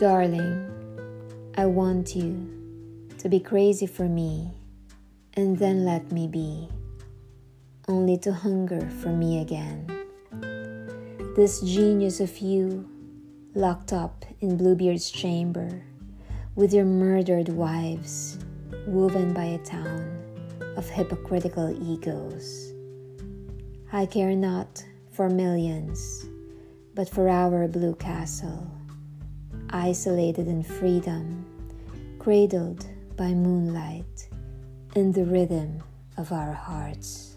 Darling, I want you to be crazy for me and then let me be, only to hunger for me again. This genius of you, locked up in Bluebeard's chamber, with your murdered wives, woven by a town of hypocritical egos. I care not for millions, but for our blue castle isolated in freedom, cradled by moonlight in the rhythm of our hearts.